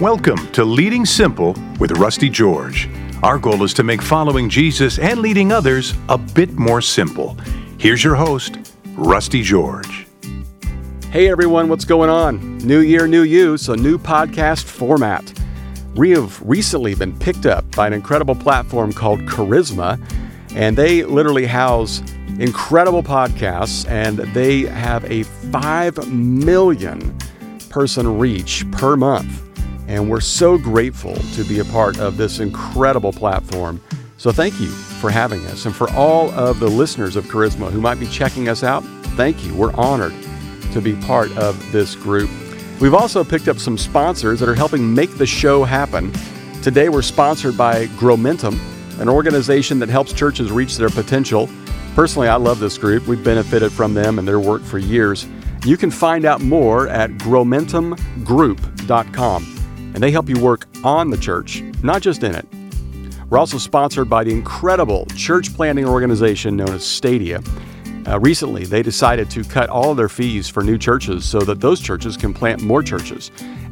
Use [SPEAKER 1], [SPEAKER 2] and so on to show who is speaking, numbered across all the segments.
[SPEAKER 1] Welcome to Leading Simple with Rusty George. Our goal is to make following Jesus and leading others a bit more simple. Here's your host, Rusty George.
[SPEAKER 2] Hey everyone, what's going on? New year, new you, so new podcast format. We have recently been picked up by an incredible platform called Charisma, and they literally house incredible podcasts, and they have a 5 million person reach per month. And we're so grateful to be a part of this incredible platform. So thank you for having us. And for all of the listeners of Charisma who might be checking us out, thank you. We're honored to be part of this group. We've also picked up some sponsors that are helping make the show happen. Today, we're sponsored by Growmentum, an organization that helps churches reach their potential. Personally, I love this group. We've benefited from them and their work for years. You can find out more at growmentumgroup.com and they help you work on the church, not just in it. We're also sponsored by the incredible church planting organization known as Stadia. Uh, recently, they decided to cut all their fees for new churches so that those churches can plant more churches.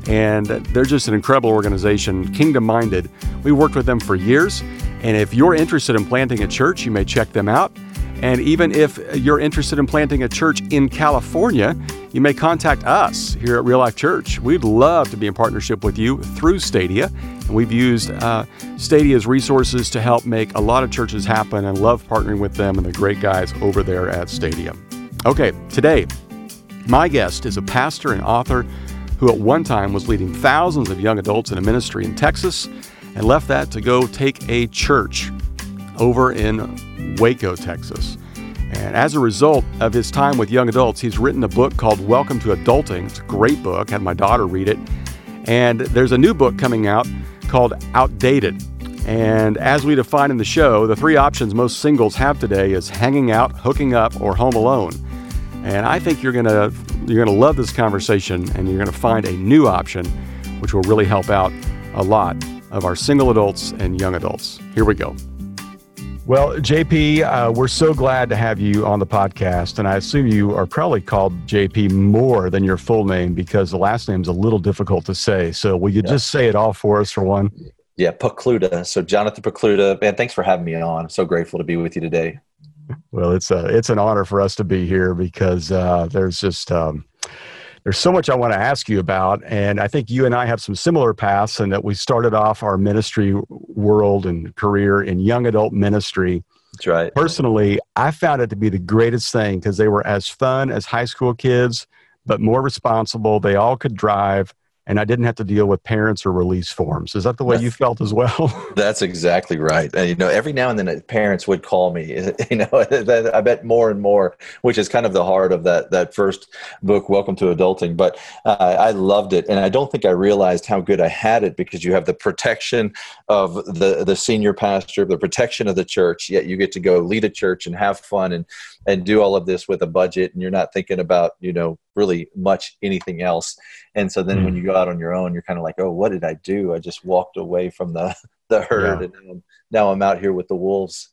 [SPEAKER 2] And they're just an incredible organization, kingdom minded. We worked with them for years. And if you're interested in planting a church, you may check them out. And even if you're interested in planting a church in California, you may contact us here at Real Life Church. We'd love to be in partnership with you through Stadia. And we've used uh, Stadia's resources to help make a lot of churches happen and love partnering with them and the great guys over there at Stadia. Okay, today, my guest is a pastor and author who at one time was leading thousands of young adults in a ministry in Texas and left that to go take a church over in Waco, Texas. And as a result of his time with young adults, he's written a book called Welcome to Adulting. It's a great book. I had my daughter read it. And there's a new book coming out called Outdated. And as we define in the show, the three options most singles have today is hanging out, hooking up, or home alone. And I think you're gonna you're gonna love this conversation, and you're gonna find a new option, which will really help out a lot of our single adults and young adults. Here we go. Well, JP, uh, we're so glad to have you on the podcast. And I assume you are probably called JP more than your full name because the last name's a little difficult to say. So will you yeah. just say it all for us for one?
[SPEAKER 3] Yeah, Pokluda. So Jonathan Pokluda. Man, thanks for having me on. I'm so grateful to be with you today.
[SPEAKER 2] Well, it's a, it's an honor for us to be here because uh, there's just um, there's so much I want to ask you about. And I think you and I have some similar paths in that we started off our ministry world and career in young adult ministry.
[SPEAKER 3] That's right.
[SPEAKER 2] Personally, I found it to be the greatest thing because they were as fun as high school kids, but more responsible. They all could drive and I didn't have to deal with parents or release forms. Is that the way you felt as well?
[SPEAKER 3] That's exactly right. And you know, every now and then uh, parents would call me. You know, I bet more and more, which is kind of the heart of that that first book, Welcome to Adulting. But uh, I loved it, and I don't think I realized how good I had it because you have the protection of the the senior pastor, the protection of the church. Yet you get to go lead a church and have fun and and do all of this with a budget and you're not thinking about you know really much anything else and so then mm. when you go out on your own you're kind of like oh what did i do i just walked away from the the herd yeah. and now i'm out here with the wolves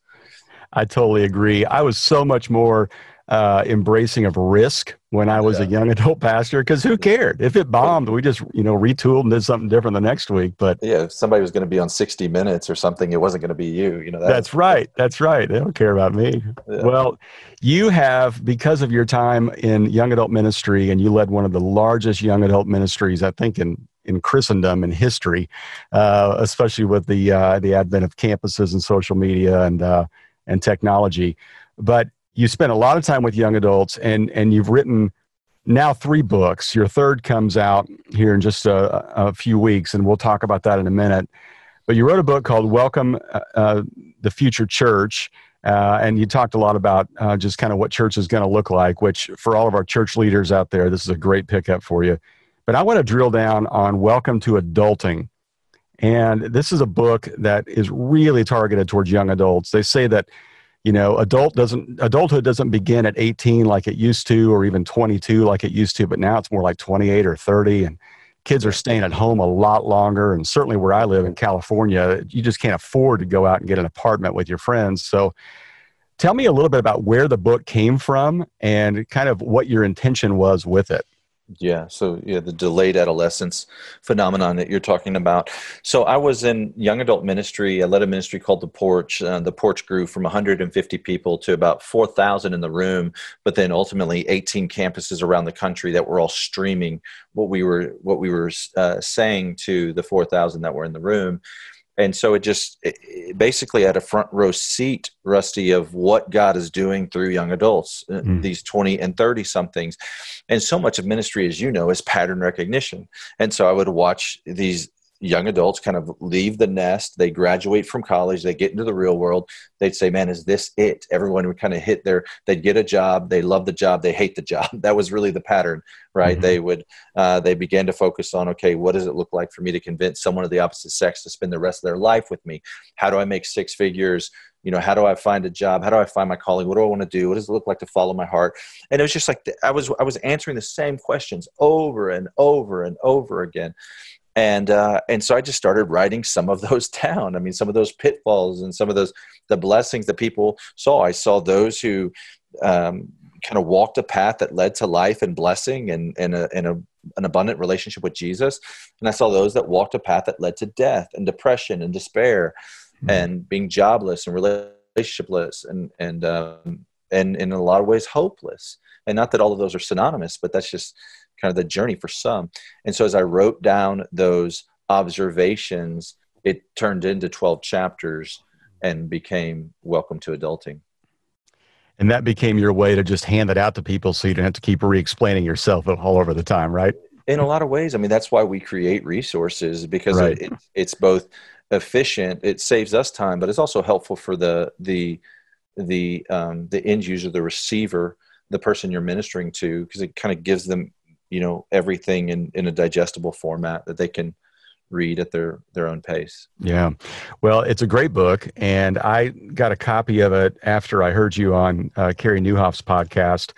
[SPEAKER 2] i totally agree i was so much more uh, embracing of risk when I was yeah. a young adult pastor because who cared if it bombed? We just you know retooled and did something different the next week. But
[SPEAKER 3] yeah, if somebody was going to be on 60 Minutes or something, it wasn't going to be you. You know
[SPEAKER 2] that that's right. That's right. They don't care about me. Yeah. Well, you have because of your time in young adult ministry, and you led one of the largest young adult ministries, I think in in Christendom in history, uh, especially with the uh, the advent of campuses and social media and uh, and technology. But you spent a lot of time with young adults and and you've written now three books. Your third comes out here in just a, a few weeks and we'll talk about that in a minute. But you wrote a book called welcome uh, uh the future church uh, and you talked a lot about uh, just kind of what church is going to look like which for all of our church leaders out there this is a great pickup for you. But i want to drill down on welcome to adulting. And this is a book that is really targeted towards young adults. They say that you know adult doesn't adulthood doesn't begin at 18 like it used to or even 22 like it used to but now it's more like 28 or 30 and kids are staying at home a lot longer and certainly where i live in california you just can't afford to go out and get an apartment with your friends. So tell me a little bit about where the book came from and kind of what your intention was with it
[SPEAKER 3] Yeah, so yeah, the delayed adolescence phenomenon that you're talking about. So I was in young adult ministry. I led a ministry called the Porch. Uh, the Porch grew from 150 people to about 4,000 in the room, but then ultimately 18 campuses around the country that were all streaming what we were what we were uh, saying to the 4,000 that were in the room and so it just it basically had a front row seat rusty of what god is doing through young adults mm. these 20 and 30 somethings and so much of ministry as you know is pattern recognition and so i would watch these young adults kind of leave the nest they graduate from college they get into the real world they'd say man is this it? Everyone would kind of hit their they'd get a job they love the job they hate the job. That was really the pattern right? Mm-hmm. they would uh, they began to focus on okay what does it look like for me to convince someone of the opposite sex to spend the rest of their life with me? How do i make six figures? You know how do i find a job? How do i find my calling? What do i want to do? What does it look like to follow my heart? And it was just like i was i was answering the same questions over and over and over again and uh, and so I just started writing some of those down. I mean, some of those pitfalls and some of those the blessings that people saw. I saw those who um, kind of walked a path that led to life and blessing and and, a, and a, an abundant relationship with Jesus, and I saw those that walked a path that led to death and depression and despair, mm-hmm. and being jobless and relationshipless and and um, and in a lot of ways hopeless. And not that all of those are synonymous, but that's just kind of the journey for some. And so as I wrote down those observations, it turned into 12 chapters and became Welcome to Adulting.
[SPEAKER 2] And that became your way to just hand it out to people so you don't have to keep re explaining yourself all over the time, right?
[SPEAKER 3] In a lot of ways. I mean, that's why we create resources because right. it, it, it's both efficient, it saves us time, but it's also helpful for the, the, the, um, the end user, the receiver, the person you're ministering to, because it kind of gives them you know everything in in a digestible format that they can read at their their own pace.
[SPEAKER 2] Yeah. Well, it's a great book and I got a copy of it after I heard you on uh, Carey Nieuwhof's podcast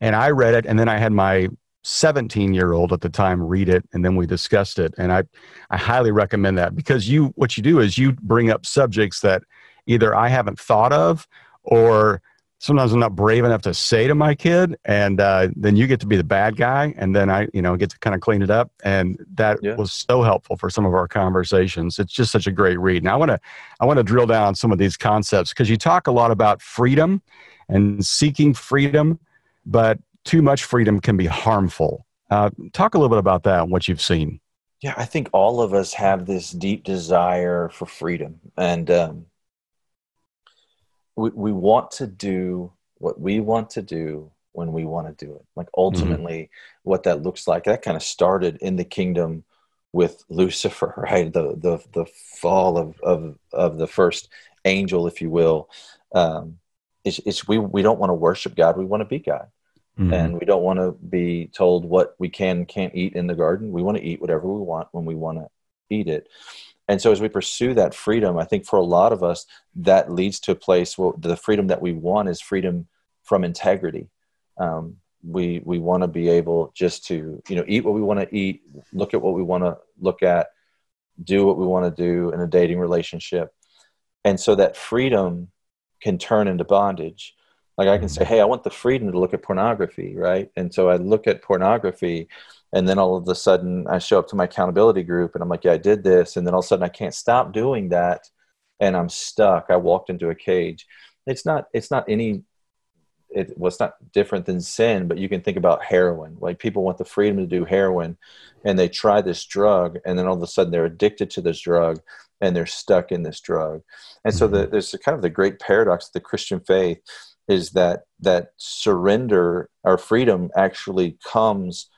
[SPEAKER 2] and I read it and then I had my 17 year old at the time read it and then we discussed it and I I highly recommend that because you what you do is you bring up subjects that either I haven't thought of or sometimes I'm not brave enough to say to my kid, and uh, then you get to be the bad guy, and then I, you know, get to kind of clean it up, and that yeah. was so helpful for some of our conversations. It's just such a great read, and I want to, I want to drill down on some of these concepts because you talk a lot about freedom and seeking freedom, but too much freedom can be harmful. Uh, talk a little bit about that and what you've seen.
[SPEAKER 3] Yeah, I think all of us have this deep desire for freedom, and um, we, we want to do what we want to do when we want to do it. Like ultimately, mm-hmm. what that looks like. That kind of started in the kingdom with Lucifer, right? The the the fall of of of the first angel, if you will. Um, it's, it's we we don't want to worship God. We want to be God, mm-hmm. and we don't want to be told what we can can't eat in the garden. We want to eat whatever we want when we want to eat it. And so, as we pursue that freedom, I think for a lot of us, that leads to a place where the freedom that we want is freedom from integrity. Um, we we want to be able just to you know eat what we want to eat, look at what we want to look at, do what we want to do in a dating relationship, and so that freedom can turn into bondage. Like I can say, hey, I want the freedom to look at pornography, right? And so I look at pornography and then all of a sudden I show up to my accountability group and I'm like, yeah, I did this. And then all of a sudden I can't stop doing that and I'm stuck. I walked into a cage. It's not, it's not any, it was well, not different than sin, but you can think about heroin. Like people want the freedom to do heroin and they try this drug and then all of a sudden they're addicted to this drug and they're stuck in this drug. And so the, mm-hmm. there's kind of the great paradox of the Christian faith is that, that surrender our freedom actually comes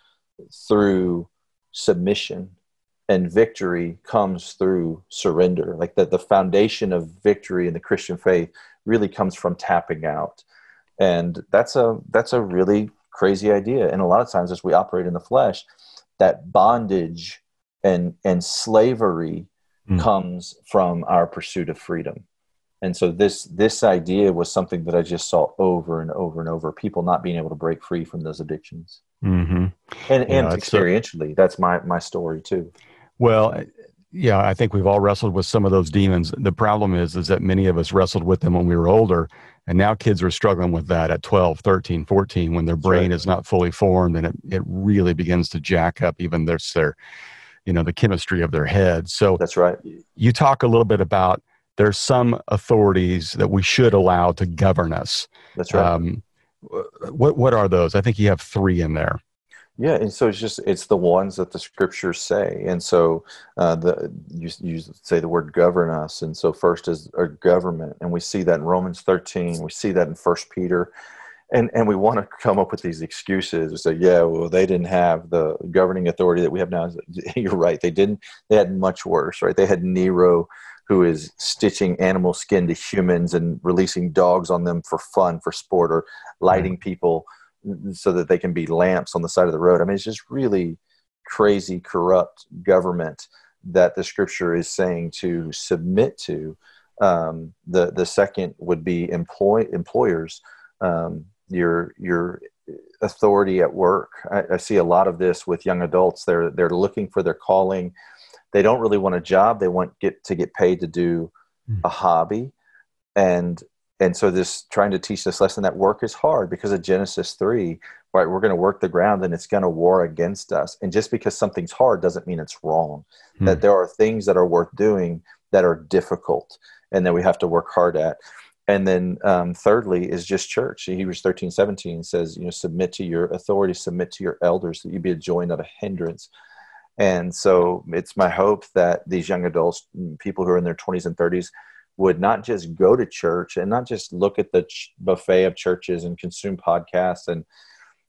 [SPEAKER 3] through submission and victory comes through surrender. Like that the foundation of victory in the christian faith really comes from tapping out. And that's a that's a really crazy idea. And a lot of times as we operate in the flesh that bondage and and slavery mm. comes from our pursuit of freedom and so this this idea was something that i just saw over and over and over people not being able to break free from those addictions
[SPEAKER 2] mm-hmm.
[SPEAKER 3] and, and experientially that's my my story too
[SPEAKER 2] well yeah i think we've all wrestled with some of those demons the problem is is that many of us wrestled with them when we were older And now kids are struggling with that at 12, 13, 14 when their brain right. is not fully formed and it, it really begins to jack up even their, their, you know, the chemistry of their head. So
[SPEAKER 3] that's right.
[SPEAKER 2] You talk a little bit about there's some authorities that we should allow to govern us.
[SPEAKER 3] That's right. Um,
[SPEAKER 2] what, what are those? I think you have three in there.
[SPEAKER 3] Yeah, and so it's just it's the ones that the scriptures say, and so uh, the you, you say the word govern us, and so first is a government, and we see that in Romans thirteen, we see that in First Peter, and and we want to come up with these excuses and say, yeah, well they didn't have the governing authority that we have now. You're right, they didn't. They had much worse, right? They had Nero, who is stitching animal skin to humans and releasing dogs on them for fun, for sport, or lighting mm-hmm. people so that they can be lamps on the side of the road. I mean, it's just really crazy, corrupt government that the scripture is saying to submit to. Um, the the second would be employ employers. Um, your your authority at work. I, I, see a lot of this with young adults. They're they're looking for their calling. They don't really want a job. They want get to get paid to do hmm. a hobby, and and so this trying to teach this lesson that work is hard because of genesis 3 right we're going to work the ground and it's going to war against us and just because something's hard doesn't mean it's wrong hmm. that there are things that are worth doing that are difficult and that we have to work hard at and then um, thirdly is just church hebrews 13 17 says you know submit to your authority submit to your elders that you be a joy not a hindrance and so it's my hope that these young adults people who are in their 20s and 30s would not just go to church and not just look at the ch- buffet of churches and consume podcasts and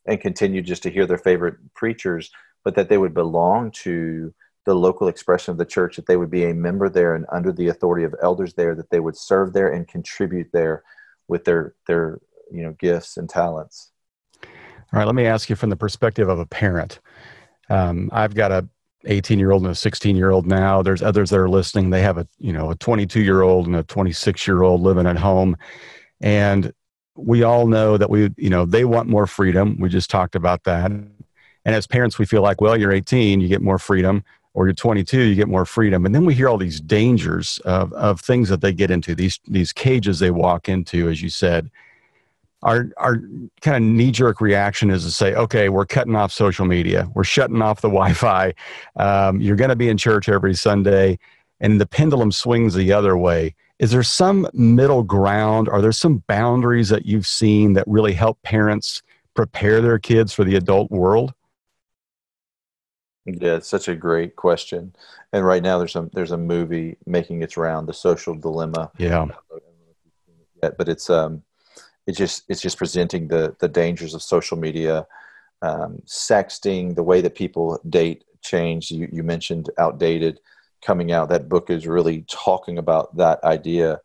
[SPEAKER 3] and continue just to hear their favorite preachers, but that they would belong to the local expression of the church, that they would be a member there and under the authority of elders there, that they would serve there and contribute there with their their you know gifts and talents.
[SPEAKER 2] All right, let me ask you from the perspective of a parent. Um, I've got a 18 year old and a 16 year old now. There's others that are listening. They have a you know a 22 year old and a 26 year old living at home. And we all know that we you know they want more freedom. We just talked about that. And as parents we feel like well you're 18 you get more freedom. Or you're 22 you get more freedom. And then we hear all these dangers of, of things that they get into these these cages they walk into as you said our our kind of knee jerk reaction is to say, okay, we're cutting off social media, we're shutting off the Wi-Fi. Um, you're going to be in church every Sunday, and the pendulum swings the other way. Is there some middle ground? Are there some boundaries that you've seen that really help parents prepare their kids for the adult world?
[SPEAKER 3] Yeah, it's such a great question. And right now, there's a there's a movie making its round, The Social Dilemma.
[SPEAKER 2] Yeah.
[SPEAKER 3] But it's um, it's just it's just presenting the the dangers of social media, um, sexting, the way that people date changed. You you mentioned outdated coming out. That book is really talking about that idea.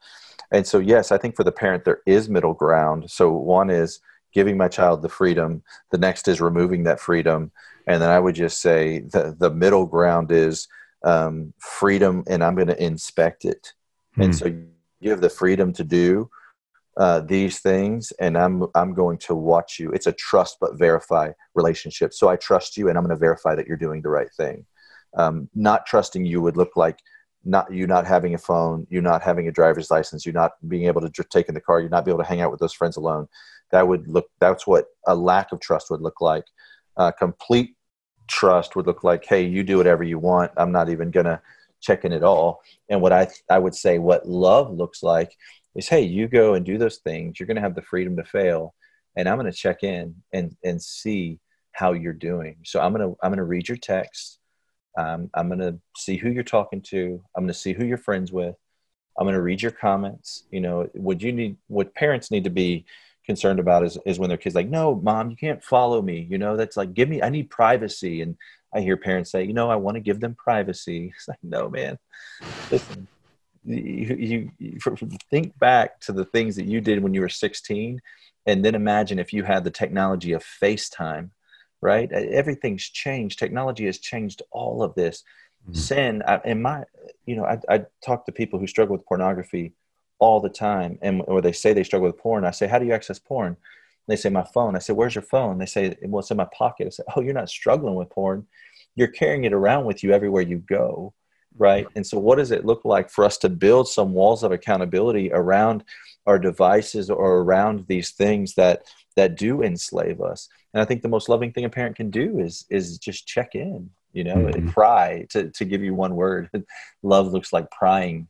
[SPEAKER 3] And so yes, I think for the parent there is middle ground. So one is giving my child the freedom. The next is removing that freedom. And then I would just say the the middle ground is um, freedom, and I'm going to inspect it. Mm. And hmm. so you have the freedom to do uh, these things and I'm, I'm going to watch you. It's a trust but verify relationship. So I trust you and I'm going to verify that you're doing the right thing. Um, not trusting you would look like not you not having a phone, you not having a driver's license, you not being able to take in the car, you not be able to hang out with those friends alone. That would look. That's what a lack of trust would look like. Uh, complete trust would look like, hey, you do whatever you want. I'm not even gonna check in at all. And what I I would say, what love looks like is hey you go and do those things. You're going to have the freedom to fail and i'm going to check in and and see how you're doing. So i'm going to i'm going to read your text. Um, i'm going to see who you're talking to. I'm going to see who you're friends with. I'm going to read your comments. You know what you need what parents need to be concerned about is, is when their kids like no mom you can't follow me. You know that's like give me i need privacy. And i hear parents say you know i want to give them privacy. It's like no man. Listen you, you, think back to the things that you did when you were 16 and then imagine if you had the technology of facetime right? Everything's changed. Technology has changed all of this. Mm-hmm. sin I, in my you know I, I talk to people who struggle with pornography all the time and or they say they struggle with porn. I say how do you access porn? They say my phone. I say where's your phone? They say well it's in my pocket. I say oh you're not struggling with porn. You're carrying it around with you everywhere you go right? And so, what does it look like for us to build some walls of accountability around our devices or around these things that that do enslave us? And I think the most loving thing a parent can do is is just check in, you know, mm-hmm. and pry. To to give you one word, love looks like prying.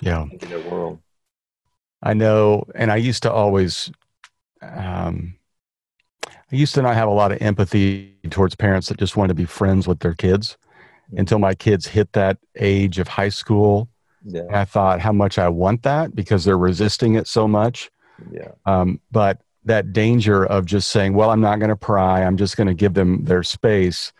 [SPEAKER 2] Yeah,
[SPEAKER 3] into their world.
[SPEAKER 2] I know, and I used to always. Um, I used to not have a lot of empathy towards parents that just wanted to be friends with their kids until my kids hit that age of high school. Yeah. I thought how much I want that because they're resisting it so much.
[SPEAKER 3] Yeah.
[SPEAKER 2] Um, but that danger of just saying, well, I'm not going to pry, I'm just going to give them their space,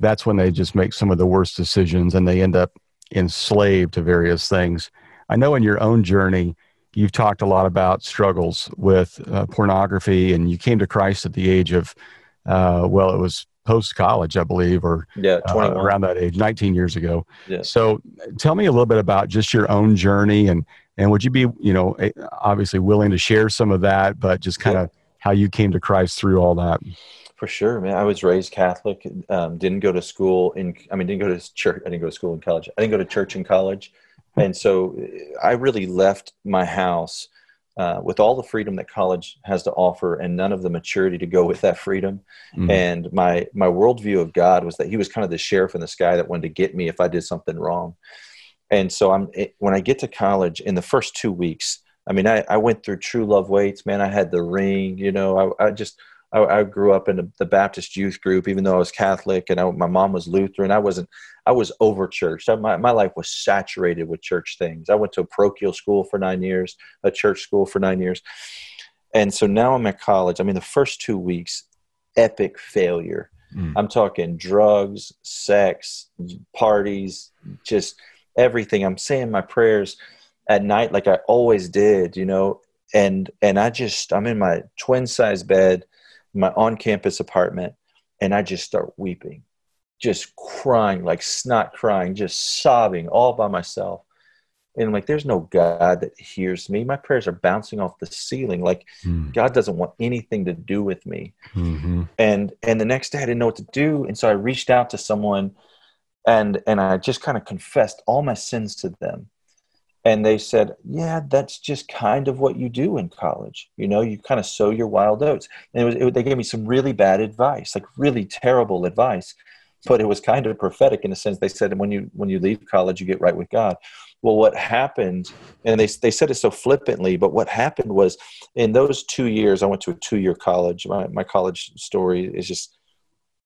[SPEAKER 2] that's when they just make some of the worst decisions and they end up enslaved to various things. I know in your own journey, you've talked a lot about struggles with uh, pornography and you came to Christ at the age of, uh, well, it was post college, I believe, or
[SPEAKER 3] yeah, uh,
[SPEAKER 2] around that age, 19 years ago. Yeah. So tell me a little bit about just your own journey and, and would you be, you know, obviously willing to share some of that, but just kind of yeah. how you came to Christ through all that?
[SPEAKER 3] For sure, man. I was raised Catholic. Um, didn't go to school in. I mean, didn't go to church. I didn't go to school in college. I didn't go to church in college, and so I really left my house uh, with all the freedom that college has to offer and none of the maturity to go with that freedom. Mm-hmm. And my my worldview of God was that He was kind of the sheriff in the sky that wanted to get me if I did something wrong. And so I'm when I get to college in the first two weeks, I mean, I, I went through True Love Waits, man. I had the ring, you know. I, I just I, I, grew up in the Baptist youth group, even though I was Catholic and I, my mom was Lutheran. I wasn't. I was over church. My my life was saturated with church things. I went to a parochial school for nine years, a church school for nine years, and so now I'm at college. I mean, the first two weeks, epic failure. Mm. I'm talking drugs, sex, parties, just everything. I'm saying my prayers at night like I always did, you know, and and I just I'm in my twin size bed my on campus apartment and I just start weeping, just crying, like snot crying, just sobbing all by myself. And I'm like, there's no God that hears me. My prayers are bouncing off the ceiling. Like mm. God doesn't want anything to do with me. Mm-hmm. And and the next day I didn't know what to do. And so I reached out to someone and and I just kind of confessed all my sins to them and they said yeah that's just kind of what you do in college. You know you kind of sow your wild oats. And it was, it, they gave me some really bad advice like really terrible advice but it was kind of prophetic in a sense. They said when you when you leave college you get right with god. Well what happened and they, they said it so flippantly but what happened was in those two years i went to a two year college. My, my college story is just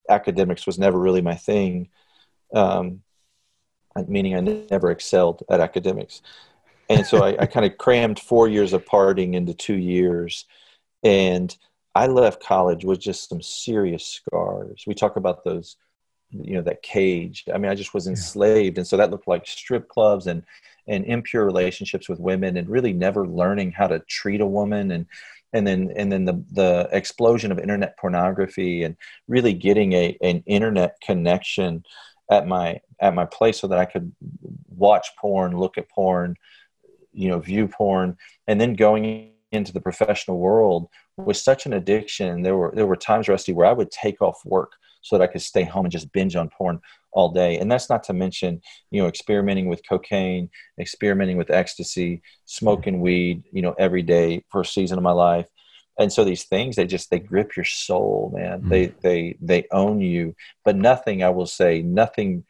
[SPEAKER 3] academics was never really my thing. Um, meaning i never excelled at academics and so I, I kind of crammed four years of partying into two years, and I left college with just some serious scars. We talk about those, you know, that cage. I mean, I just was enslaved, and so that looked like strip clubs and and impure relationships with women, and really never learning how to treat a woman, and and then and then the the explosion of internet pornography, and really getting a an internet connection at my at my place so that I could watch porn, look at porn, you know view porn. And then going into the professional world was such an addiction. There were there were times rusty where i would take off work so that i could stay home and just binge on porn all day. And that's not to mention you know experimenting with cocaine experimenting with ecstasy smoking weed you know every day for a season of my life and so these things they just they grip your soul man. Mm-hmm. they they they own you. But nothing i will say nothing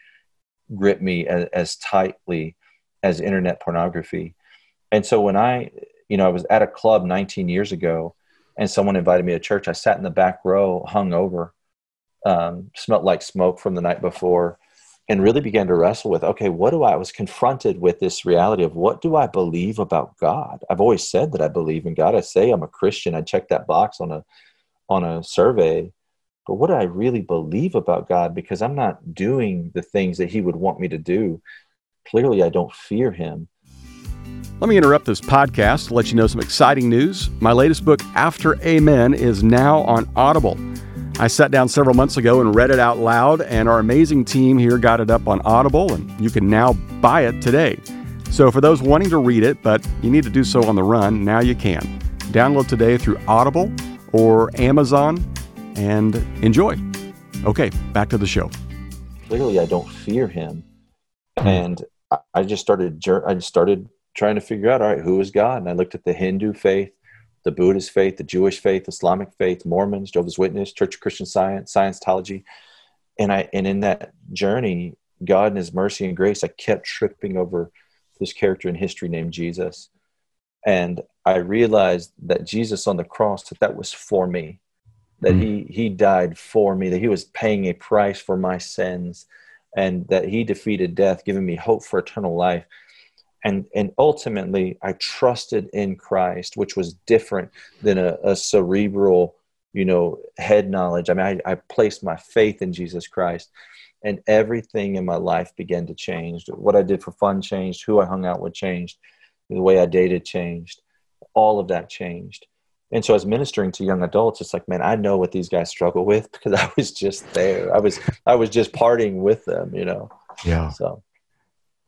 [SPEAKER 3] grip me as, as tightly as internet pornography. And so when I, you know, I was at a club 19 years ago and someone invited me to church, I sat in the back row, hung over, um, smelled like smoke from the night before, and really began to wrestle with okay, what do I, I was confronted with this reality of what do I believe about God? I've always said that I believe in God. I say I'm a Christian. I check that box on a on a survey. But what do I really believe about God? Because I'm not doing the things that He would want me to do. Clearly, I don't fear Him.
[SPEAKER 2] Let me interrupt this podcast to let you know some exciting news. My latest book, After Amen, is now on Audible. I sat down several months ago and read it out loud, and our amazing team here got it up on Audible, and you can now buy it today. So, for those wanting to read it, but you need to do so on the run, now you can. Download today through Audible or Amazon and enjoy. Okay, back to the show.
[SPEAKER 3] Clearly, I don't fear him mm-hmm. and I just started I just started trying to figure out all right who is God, and I looked at the Hindu faith, the Buddhist faith, the Jewish faith, Islamic faith, Mormons, Jehovah's Witness, Church of Christian Science, Scientology, and I and in that journey, God in His mercy and grace, I kept tripping over this character in history named Jesus, and I realized that Jesus on the cross that that was for me, that mm-hmm. he he died for me, that he was paying a price for my sins, and that he defeated death, giving me hope for eternal life. And and ultimately, I trusted in Christ, which was different than a, a cerebral, you know, head knowledge. I mean, I, I placed my faith in Jesus Christ and everything in my life began to change. What I did for fun changed, who I hung out with changed, the way I dated changed, all of that changed. And so, as ministering to young adults, it's like, man, I know what these guys struggle with because I was just there. I was, I was just partying with them, you know.
[SPEAKER 2] Yeah. So,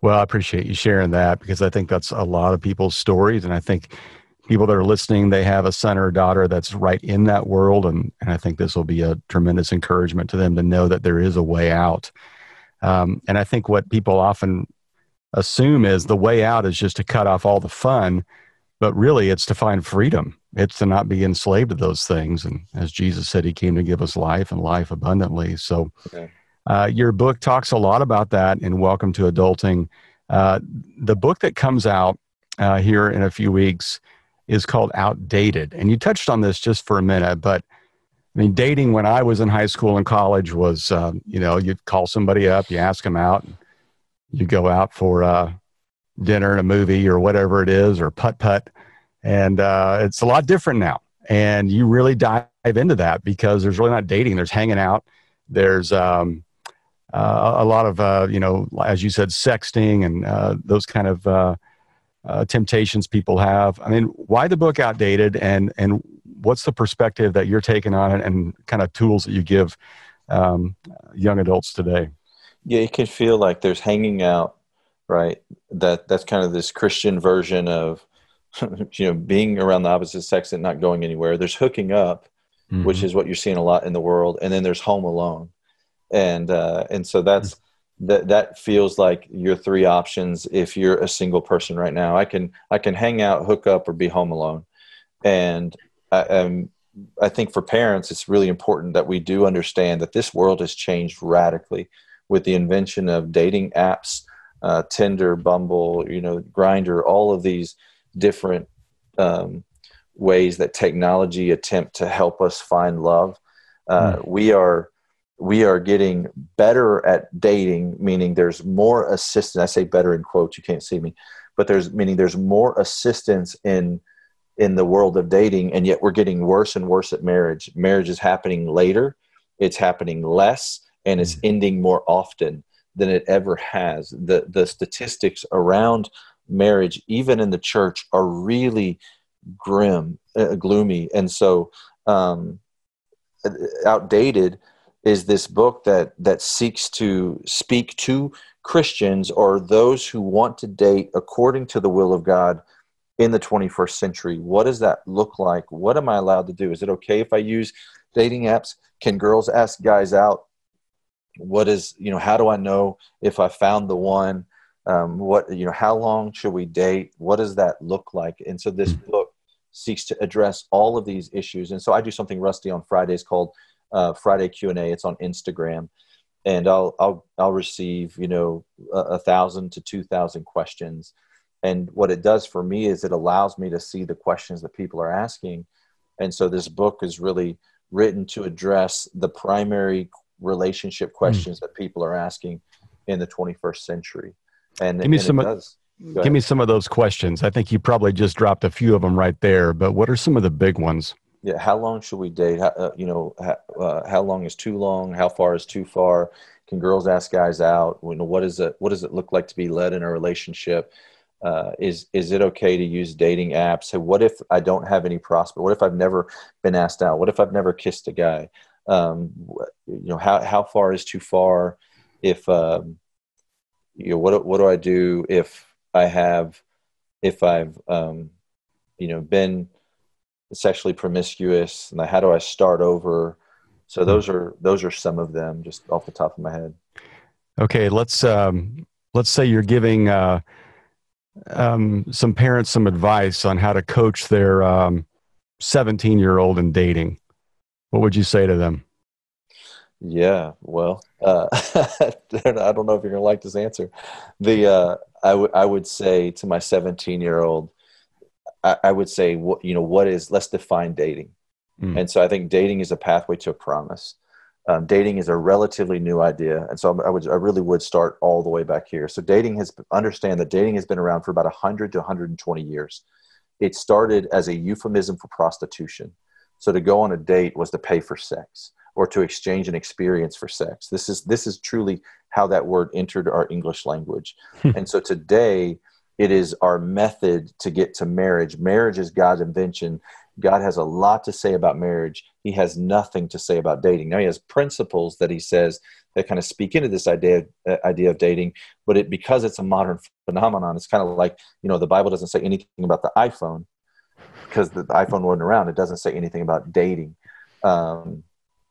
[SPEAKER 2] well, I appreciate you sharing that because I think that's a lot of people's stories, and I think people that are listening, they have a son or a daughter that's right in that world, and and I think this will be a tremendous encouragement to them to know that there is a way out. Um, and I think what people often assume is the way out is just to cut off all the fun, but really it's to find freedom. It's to not be enslaved to those things. And as Jesus said, He came to give us life and life abundantly. So, okay. Uh, your book talks a lot about that in Welcome to Adulting. Uh, the book that comes out uh, here in a few weeks is called Outdated. And you touched on this just for a minute, but I mean, dating when I was in high school and college was, uh, you know, you'd call somebody up, you ask them out, you go out for uh, dinner and a movie or whatever it is, or putt putt, and uh, it's a lot different now. And you really dive into that because there's really not dating. There's hanging out. There's um, uh, a lot of uh, you know, as you said, sexting and uh, those kind of uh, uh, temptations people have. I mean, why the book outdated, and and what's the perspective that you're taking on it, and kind of tools that you give um, young adults today?
[SPEAKER 3] Yeah, it can feel like there's hanging out, right? That that's kind of this Christian version of you know being around the opposite sex and not going anywhere. There's hooking up, mm-hmm. which is what you're seeing a lot in the world, and then there's home alone, and uh, and so that's. Mm-hmm that that feels like your three options if you're a single person right now i can i can hang out hook up or be home alone and I, um, I think for parents it's really important that we do understand that this world has changed radically with the invention of dating apps, uh, Tinder, Bumble, you know, Grindr, all of these different um, ways that technology attempt to help us find love. Uh, mm. We are we are getting better at dating, meaning there's more assistance. I say better in quotes. You can't see me, but there's meaning there's more assistance in in the world of dating, and yet we're getting worse and worse at marriage. Marriage is happening later. It's happening less and it's mm-hmm. ending more often than it ever has. The the statistics around marriage, even in the church, are really grim, uh, gloomy, and so um, outdated is this book that that seeks to speak to Christians or those who want to date according to the will of God in the 21st century. What does that look like? What am I allowed to do? Is it okay if I use dating apps? Can girls ask guys out what is you know how do i know if i found the one um, what you know how long should we date what does that look like and so this mm-hmm. book seeks to address all of these issues and so i do something rusty on fridays called uh, friday q&a it's on instagram and i'll i'll i'll receive you know a, a thousand to two thousand questions and what it does for me is it allows me to see the questions that people are asking and so this book is really written to address the primary relationship hmm. questions mm. that people are asking in the 21st century. And
[SPEAKER 2] give me some. Of, give me some of those questions. I think you probably just dropped a few of them right there. But what are some of the big ones?
[SPEAKER 3] Yeah, how long should we date? How, uh, you know, how, uh, how long is too long? How far is too far? Can girls ask guys out? You know, what is it? What does it look like to be led in a relationship? Uh, is is it okay to use dating apps? What if I don't have any prospect? What if I've never been asked out? What if I've never kissed a guy? um, you know how how far is too far if um, you know what what do I do if I have if I've um, you know been sexually promiscuous and how do I start over so those are those are some of them just off the top of my head
[SPEAKER 2] okay let's um, let's say you're giving uh, um, some parents some advice on how to coach their 17 um, year old in dating, what would you say to them?
[SPEAKER 3] Yeah, well, uh, I don't know if you're going to like this answer. The uh, I, w- I would say to my 17 year old, I, I, would say, what you know, what is? Let's define dating. Mm. And so I think dating is a pathway to a promise. Um, dating is a relatively new idea, and so I would I really would start all the way back here. So dating has understand that dating has been around for about 100 to 120 years. It started as a euphemism for prostitution. So to go on a date was to pay for sex or to exchange an experience for sex. This is this is truly how that word entered our English language. Hmm. and so today it is our method to get to marriage. Marriage is God's invention. God has a lot to say about marriage. He has nothing to say about dating. Now he has principles that he says that kind of speak into this idea uh, idea of dating, but it because it's a modern phenomenon, it's kind of like you know the Bible doesn't say anything about the iPhone because the iPhone wasn't around. It doesn't say anything about dating. Um,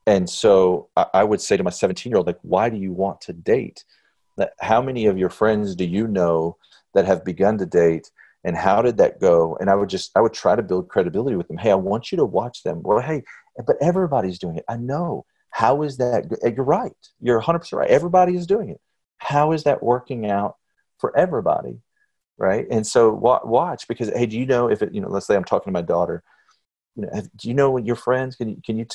[SPEAKER 3] and so I, I would say to my 17 year old, like, why do you want to date? How many of your friends do you know that have begun to date? And how did that go? And I would just, I would try to build credibility with them. Hey, I want you to watch them. Well, hey, but everybody's doing it. I know. How is that? You're right. You're 100% right. Everybody is doing it. How is that working out for everybody? Right. And so watch because, hey, do you know if it, you know, let's say I'm talking to my daughter, you know, do you know when your friends, can you, can you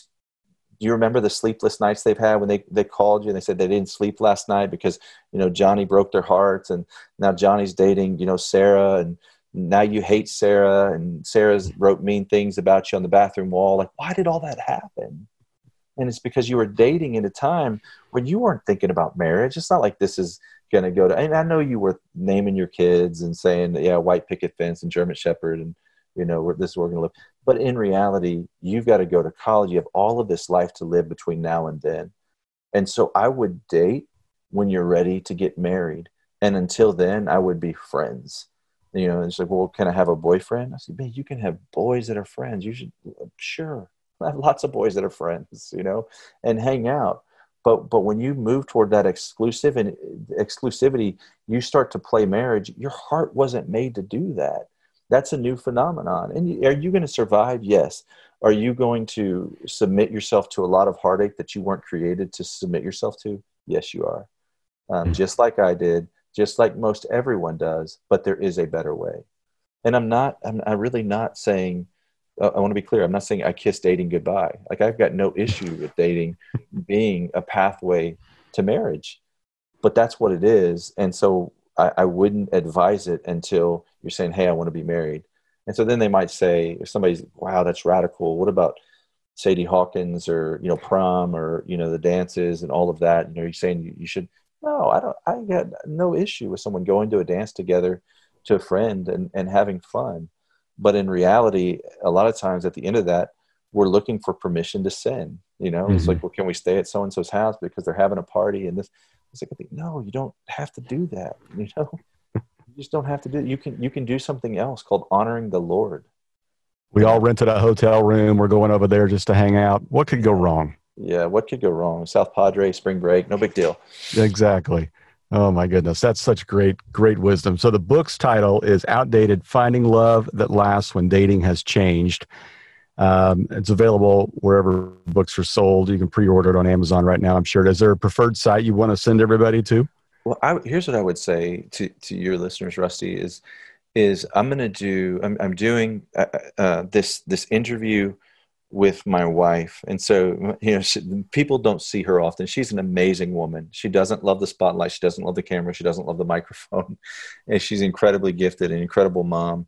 [SPEAKER 3] do you remember the sleepless nights they've had when they, they called you and they said they didn't sleep last night because you know johnny broke their hearts and now johnny's dating you know sarah and now you hate sarah and sarah's wrote mean things about you on the bathroom wall. Like why did all that happen? And it's because you were dating at a time when you weren't thinking about marriage. It's not like this is going to go to and i know you were naming your kids and saying yeah white picket fence and german shepherd and you know where this is where we're going to live but in reality, you've got to go to college. You have all of this life to live between now and then. And so I would date when you're ready to get married. And until then, I would be friends. You know, it's like, well, can I have a boyfriend? I said, man, you can have boys that are friends. You should, sure. I have lots of boys that are friends, you know, and hang out. But but when you move toward that exclusive and exclusivity, you start to play marriage. Your heart wasn't made to do that. That's a new phenomenon. And are you going to survive? Yes. Are you going to submit yourself to a lot of heartache that you weren't created to submit yourself to? Yes, you are. Um, mm. Just like I did, just like most everyone does, but there is a better way. And I'm not, I'm, I'm really not saying, uh, I want to be clear, I'm not saying I kiss dating goodbye. Like I've got no issue with dating being a pathway to marriage, but that's what it is. And so I, I wouldn't advise it until you're saying, hey, I want to be married. And so then they might say, if somebody's, wow, that's radical. What about Sadie Hawkins or, you know, prom or, you know, the dances and all of that? And are you saying you, should, no, I don't, I got no issue with someone going to a dance together to a friend and, and having fun. But in reality, a lot of times at the end of that, we're looking for permission to sin. You know, mm-hmm. it's like, well, can we stay at so and so's house because they're having a party and this? It's like, I think, no, you don't have to do that. You know, you just don't have to do it. You can you can do something else called honoring the Lord.
[SPEAKER 2] We all rented a hotel room. We're going over there just to hang out. What could go wrong?
[SPEAKER 3] Yeah, what could go wrong? South Padre, spring break, no big deal.
[SPEAKER 2] Exactly. Oh my goodness, that's such great, great wisdom. So the book's title is "Outdated: Finding Love That Lasts When Dating Has Changed." Um, it's available wherever books are sold. You can pre-order it on Amazon right now. I'm sure. Is there a preferred site you want to send everybody to?
[SPEAKER 3] Well, I, here's what I would say to, to your listeners, Rusty, is is I'm going to do I'm, I'm doing uh, uh, this this interview with my wife, and so you know she, people don't see her often. She's an amazing woman. She doesn't love the spotlight. She doesn't love the camera. She doesn't love the microphone, and she's incredibly gifted, an incredible mom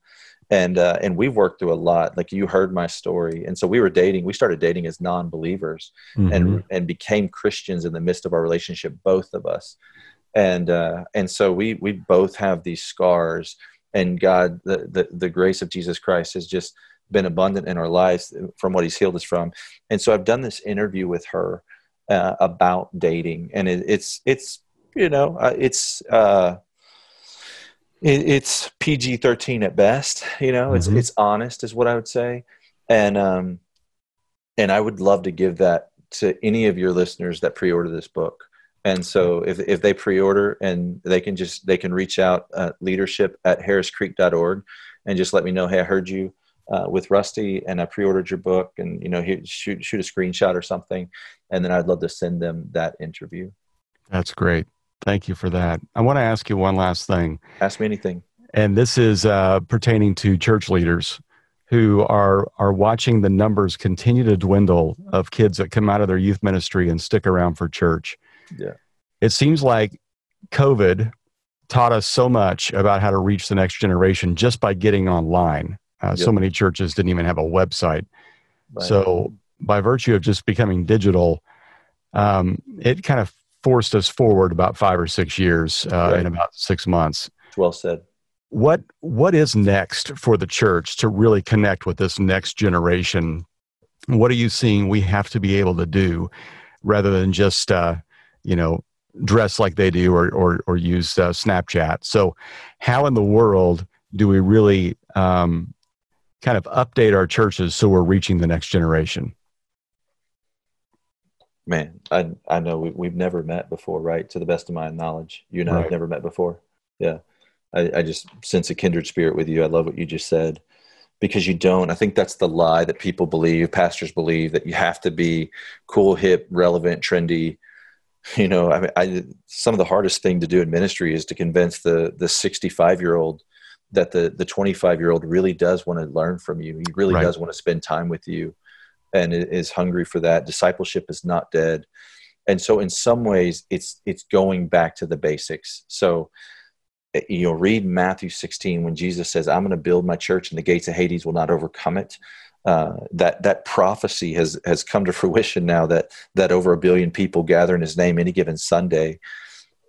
[SPEAKER 3] and uh, and we've worked through a lot like you heard my story. And so we were dating we started dating as non-believers mm-hmm. and and became christians in the midst of our relationship both of us. And uh, and so we we both have these scars. And god the, the the grace of jesus christ has just been abundant in our lives from what he's healed us from. And so i've done this interview with her uh, about dating. And it, it's it's you know uh, it's uh it, it's PG thirteen at best. You know, it's mm-hmm. it's honest, is what I would say, and um, and I would love to give that to any of your listeners that pre-order this book. And so if, if they pre-order and they can just, they can reach out uh, leadership at harriscreek.org and just let me know, Hey, I heard you uh, with Rusty and I pre-ordered your book and, you know, shoot, shoot a screenshot or something. And then I'd love to send them that interview.
[SPEAKER 2] That's great. Thank you for that. I want to ask you one last thing.
[SPEAKER 3] Ask me anything.
[SPEAKER 2] And this is uh, pertaining to church leaders who are are watching the numbers continue to dwindle of kids that come out of their youth ministry and stick around for church.
[SPEAKER 3] Yeah.
[SPEAKER 2] It seems like COVID taught us so much about how to reach the next generation just by getting online. Uh, yep. So many churches didn't even have a website. Right. So, by virtue of just becoming digital, um, it kind of forced us forward about five or six years uh, right. in about six months.
[SPEAKER 3] Well said.
[SPEAKER 2] What What is next for the church to really connect with this next generation? What are you seeing we have to be able to do rather than just uh, you know dress like they do or or, or use uh, Snapchat. So, how in the world do we really um, kind of update our churches so we're reaching the next generation?
[SPEAKER 3] Man, I I know we, we've never met before, right? To the best of my knowledge, you and I have never met before. Yeah, I, I just sense a kindred spirit with you. I love what you just said because you don't. I think that's the lie that people believe, pastors believe that you have to be cool, hip, relevant, trendy, you know i mean i some of the hardest thing to do in ministry is to convince the the 65 year old that the the 25 year old really does want to learn from you he really right. does want to spend time with you and is hungry for that discipleship is not dead and so in some ways it's it's going back to the basics so eh, you know read matthew 16 when jesus says i'm going to build my church and the gates of hades will not overcome it uh, that that prophecy has has come to fruition now that that over a billion people gather in his name any given Sunday,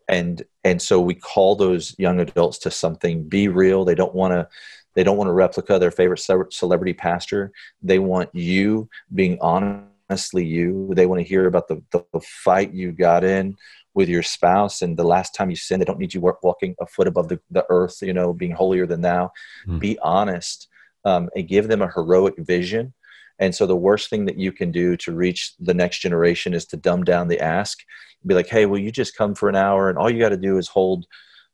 [SPEAKER 3] and and so we call those young adults to something. Be real. They don't want to. They don't want a replica of their favorite celebrity pastor. They want you being honestly you. They want to hear about the, the, the fight you got in with your spouse and the last time you sinned. They don't need you walking a foot above the, the earth, you know, being holier than thou. Mm. Be honest um, and give them a heroic vision. And so the worst thing that you can do to reach the next generation is to dumb down the ask. Be like, hey, will you just come for an hour? And all you got to do is hold,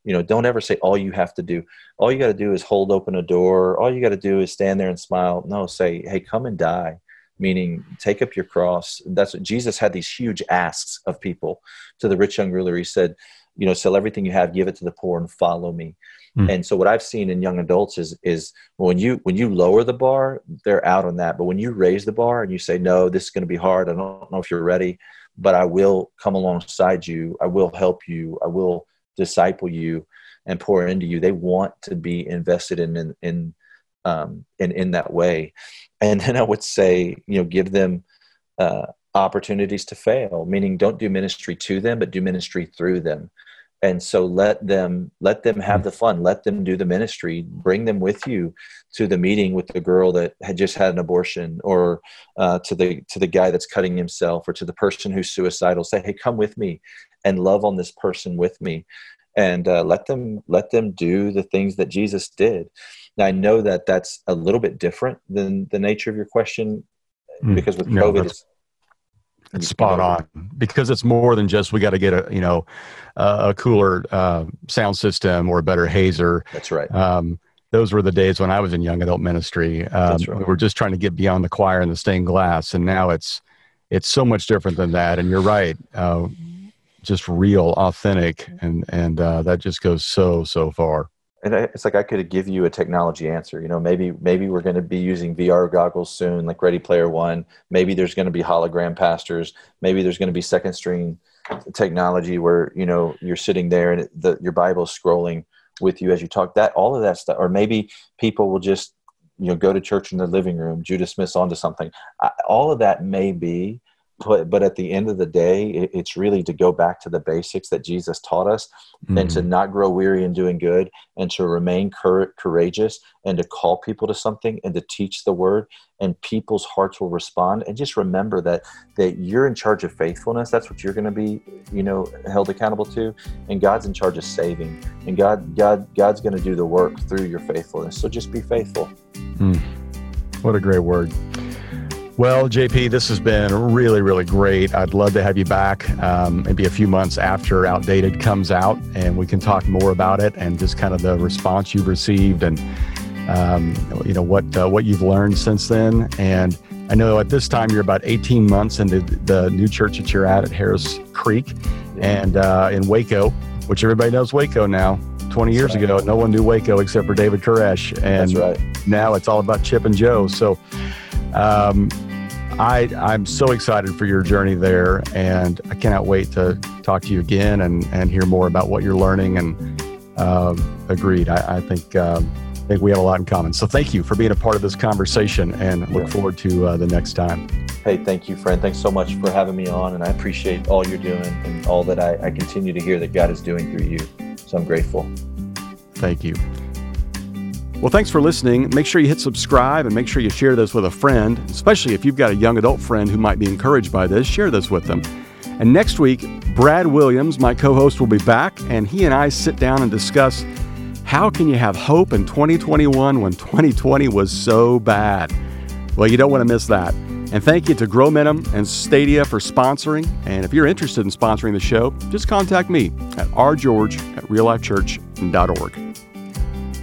[SPEAKER 3] you know, don't ever say all you have to do. All you got to do is hold open a door. All you got to do is stand there and smile. No, say, hey, come and die. Meaning, take up your cross. That's what Jesus had these huge asks of people. To the rich young ruler, he said, you know, sell everything you have, give it to the poor, and follow me. Mm. And so what I've seen in young adults is is when you when you lower the bar, they're out on that. But when you raise the bar and you say, no, this is going to be hard. I don't know if you're ready, but I will come alongside you. I will help you. I will disciple you and pour into you. They want to be invested in in in um, in, in that way. And then I would say, you know, give them uh, opportunities to fail, meaning don't do ministry to them, but do ministry through them and so let them let them have hmm. the fun let them do the ministry bring them with you to the meeting with the girl that had just had an abortion or uh, to the to the guy that's cutting himself or to the person who's suicidal say hey come with me and love on this person with me and uh, let them let them do the things that jesus did now i know that that's a little bit different than the nature of your question mm. because with no, covid it's
[SPEAKER 2] it's spot on because it's more than just we got to get a you know uh, a cooler uh, sound system or a better hazer.
[SPEAKER 3] That's right. Um,
[SPEAKER 2] those were the days when I was in young adult ministry. Um, right. We were just trying to get beyond the choir and the stained glass, and now it's it's so much different than that. And you're right, uh, just real, authentic, and and uh, that just goes so so far
[SPEAKER 3] and it's like I could give you a technology answer. You know, maybe maybe we're going to be using VR goggles soon, like Ready Player One. Maybe there's going to be hologram pastors. Maybe there's going to be second string technology where you know you're sitting there and the, your Bible is scrolling with you as you talk. That all of that stuff, or maybe people will just you know go to church in their living room. Judah Smith's onto something. I, all of that may be, but but at the end of the day it, it's really to go back to the basics that jesus taught us mm-hmm. and to mm-hmm. not grow weary in doing good and to remain cur- courageous and to call people to something and to teach the word and people's hearts will respond and just remember that that you're in charge of faithfulness that's what you're going to be you know held accountable to and god's in charge of saving and god god god's going to do the work through your faithfulness so just be faithful
[SPEAKER 2] mm. what a great word Well, JP, this has been really, really great. I'd love to have you back um, maybe a few months after Outdated comes out, and we can talk more about it and just kind of the response you've received and um, you know what uh, what you've learned since then. And I know at this time you're about 18 months into the new church that you're at at Harris Creek and uh, in Waco, which everybody knows Waco now. 20 years right. ago, no one knew Waco except for David Koresh, and
[SPEAKER 3] right.
[SPEAKER 2] now it's all about Chip and Jo. So. Um, I, I'm so excited for your journey there, and I cannot wait to talk to you again and, and hear more about what you're learning. And uh, agreed, I, I think um, I think we have a lot in common. So thank you for being a part of this conversation and look yeah. forward to uh, the next time.
[SPEAKER 3] Hey, thank you, friend. Thanks so much for having me on. And I appreciate all you're doing and all that I, I continue to hear that God is doing through you. So I'm grateful.
[SPEAKER 2] Thank you. Well, thanks for listening. Make sure you hit subscribe and make sure you share this with a friend, especially if you've got a young adult friend who might be encouraged by this. Share this with them. And next week, Brad Williams, my co host, will be back, and he and I sit down and discuss how can you have hope in 2021 when 2020 was so bad? Well, you don't want to miss that. And thank you to Growmentum and Stadia for sponsoring. And if you're interested in sponsoring the show, just contact me at rgeorge at reallifechurch.org.